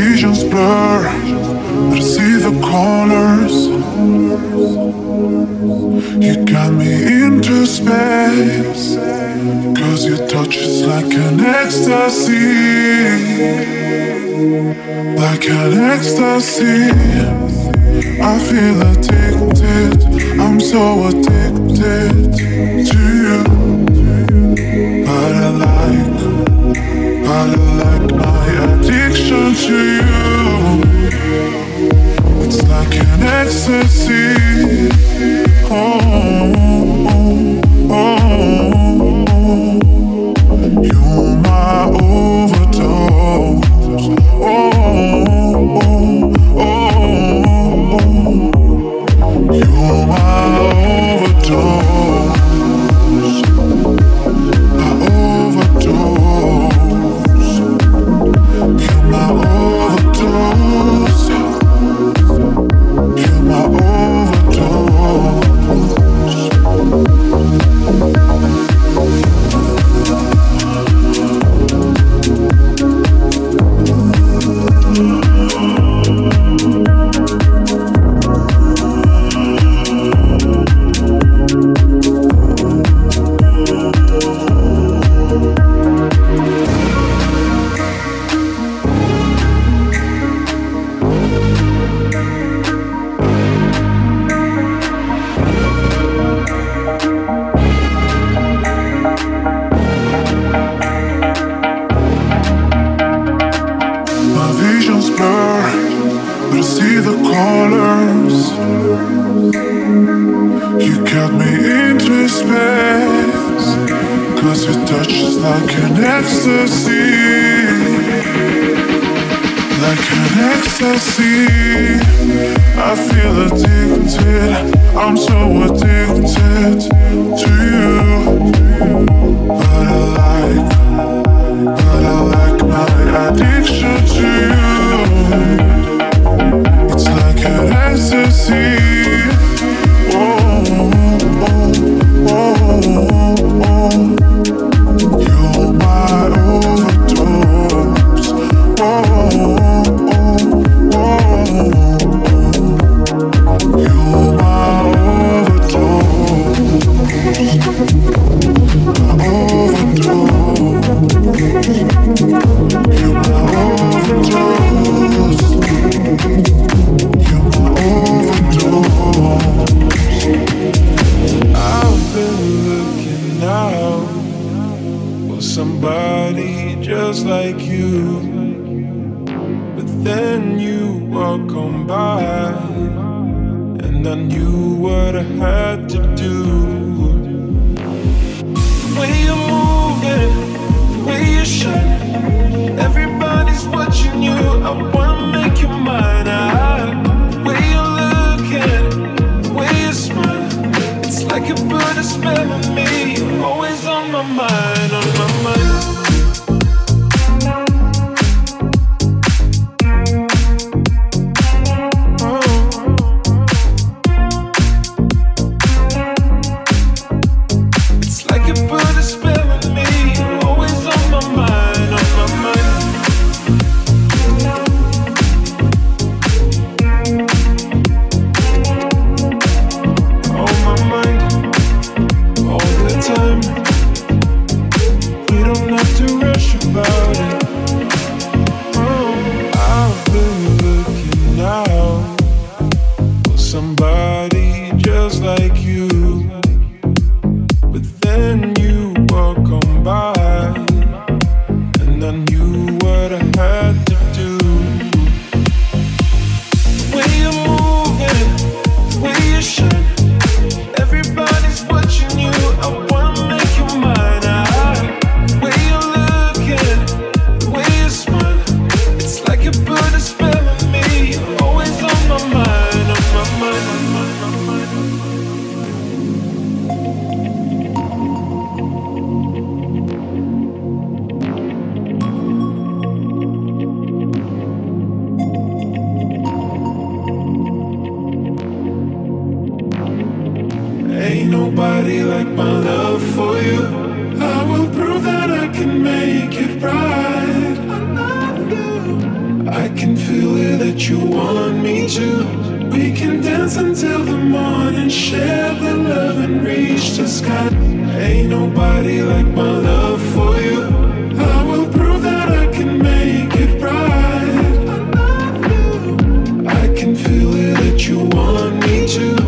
visions blur. I see the colors. You got me into space. Cause your touch is like an ecstasy. Like an ecstasy. I feel addicted. I'm so addicted to you. But I like, but I like to you. It's like an ecstasy. like an ecstasy, like an ecstasy. I feel addicted, I'm so addicted to you, but I like. what you knew I wanted. nobody like my love for you. I will prove that I can make it right. I can feel it that you want me to. We can dance until the morning, share the love and reach the sky. Ain't nobody like my love for you. I will prove that I can make it right. I can feel it that you want me to.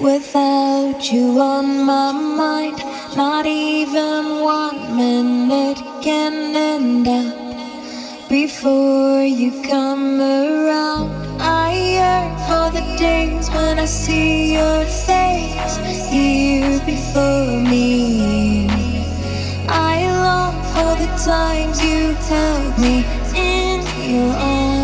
without you on my mind. Not even one minute can end up before you come around. I yearn for the days when I see your face here before me. I long for the times you held me in your arms.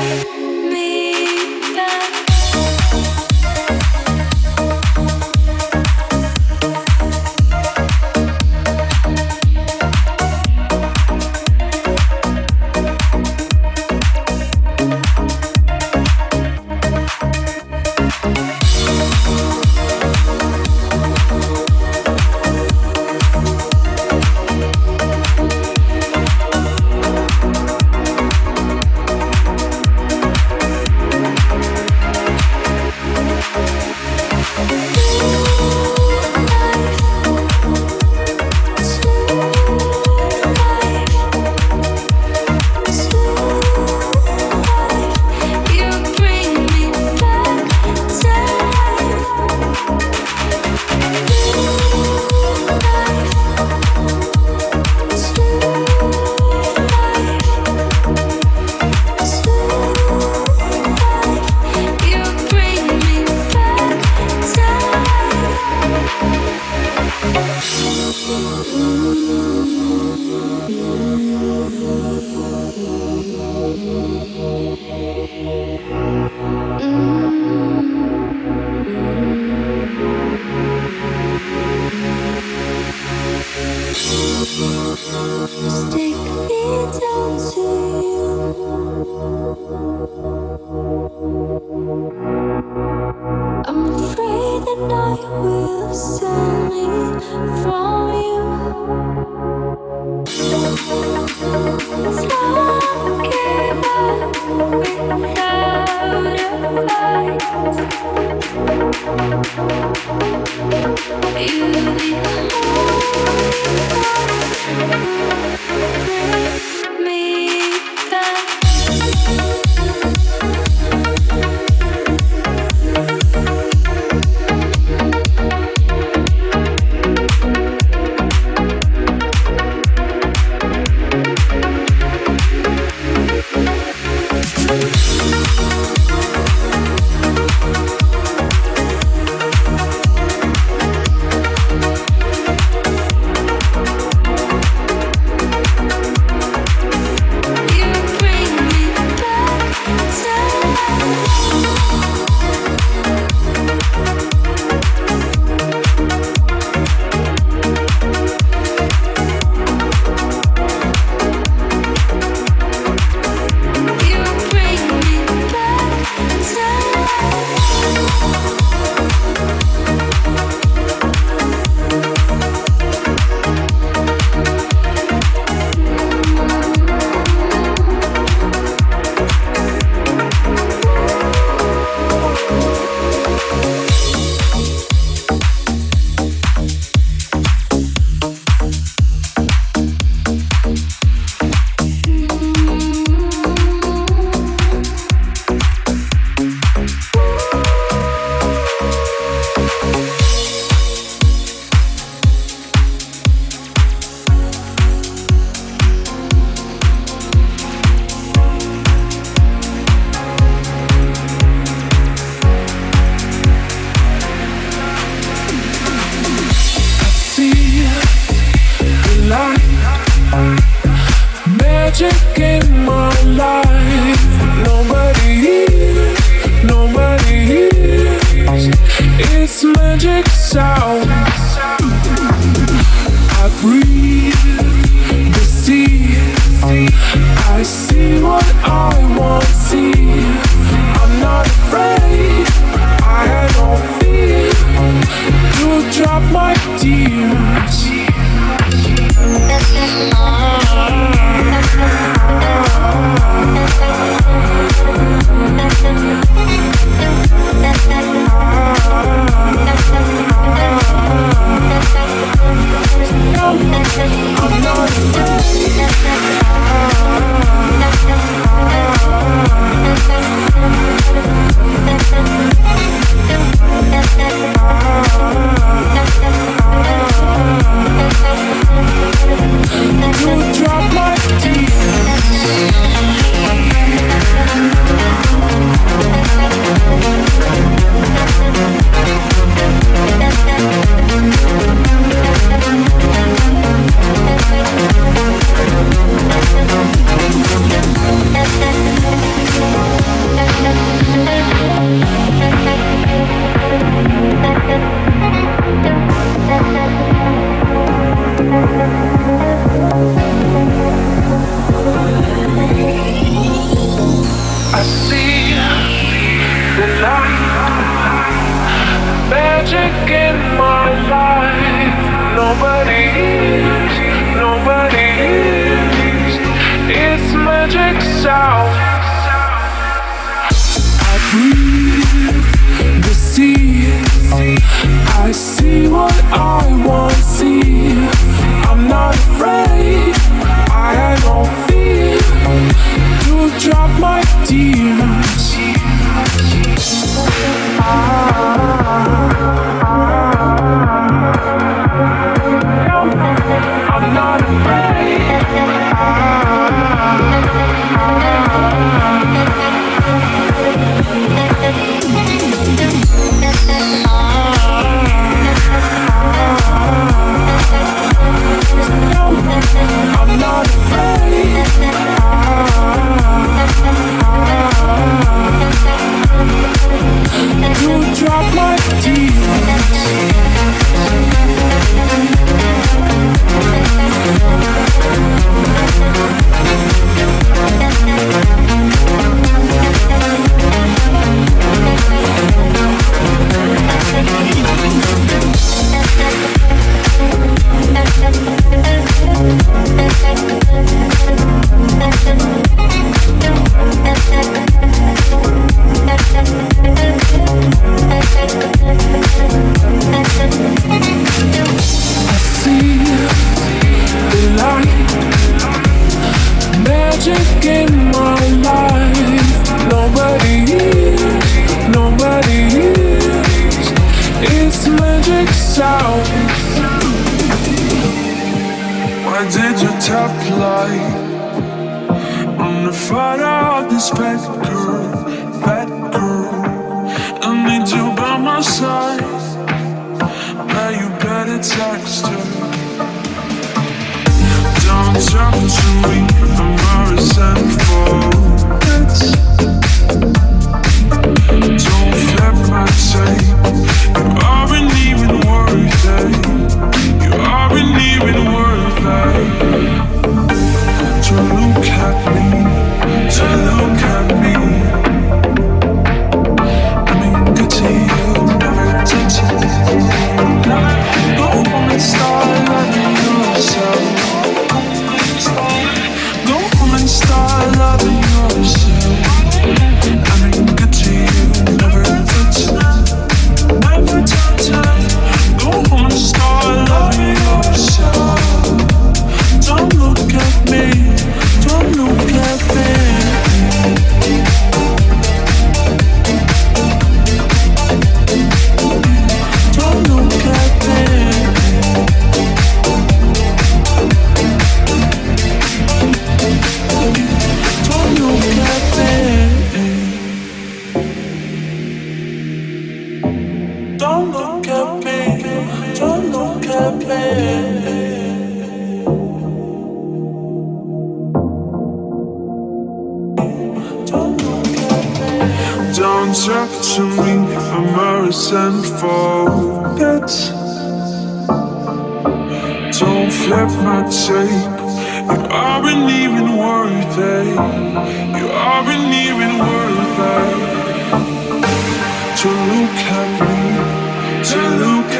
Bye.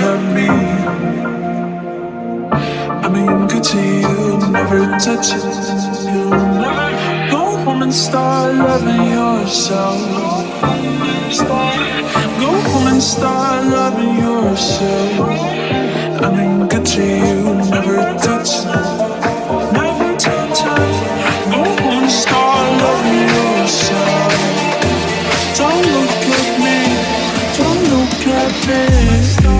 from me. I mean, good to you, never touch it. Go home and start loving yourself. Go home and start loving yourself. I'm mean, good to you, never touch it. Never touch it. Go home and start loving yourself. Don't look at me. Don't look at me.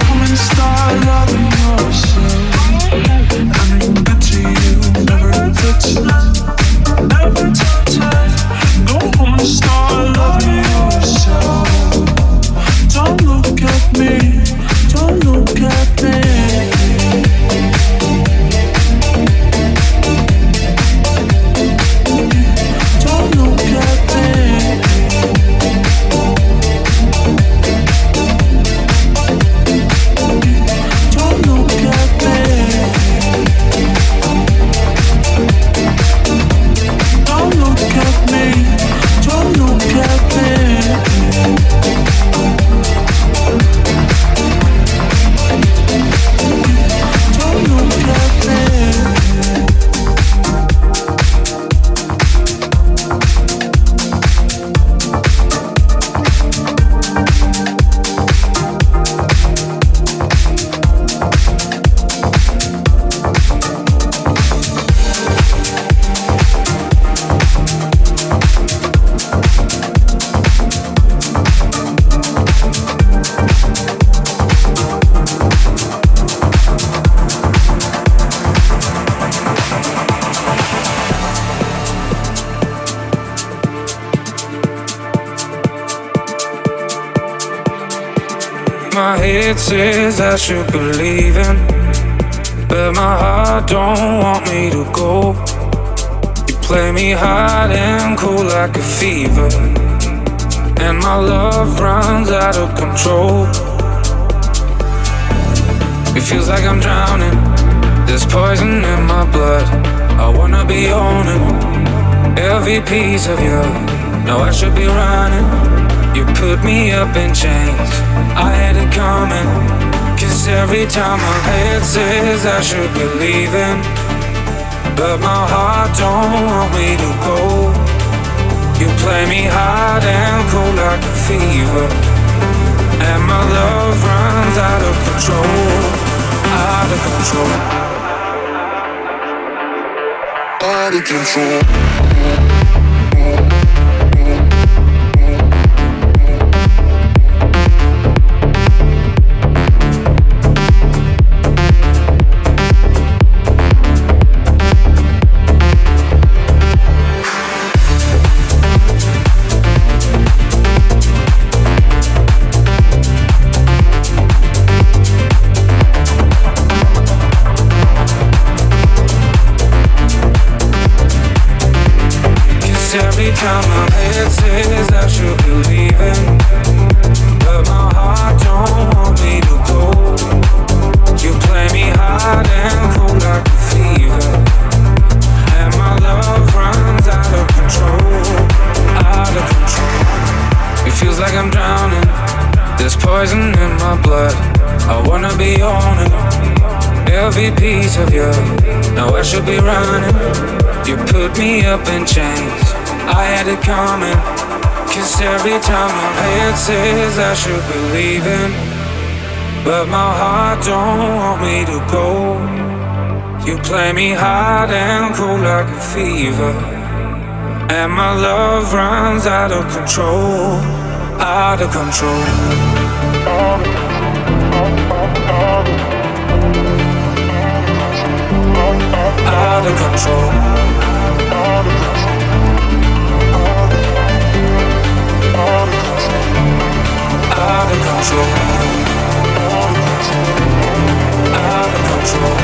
I should believe in, but my heart don't want me to go. You play me hot and cool like a fever, and my love runs out of control. It feels like I'm drowning. There's poison in my blood. I wanna be owning every piece of you. Now I should be running. You put me up in chains. I had it coming. Every time my head says I should be leaving. But my heart don't want me to go. You play me hard and cold like a fever. And my love runs out of control out of control. Out of control. Says I should be leaving. But my heart don't want me to go. You play me hard and cool like a fever. And my love runs out of control. Out of control. Out of control. Control. out of control.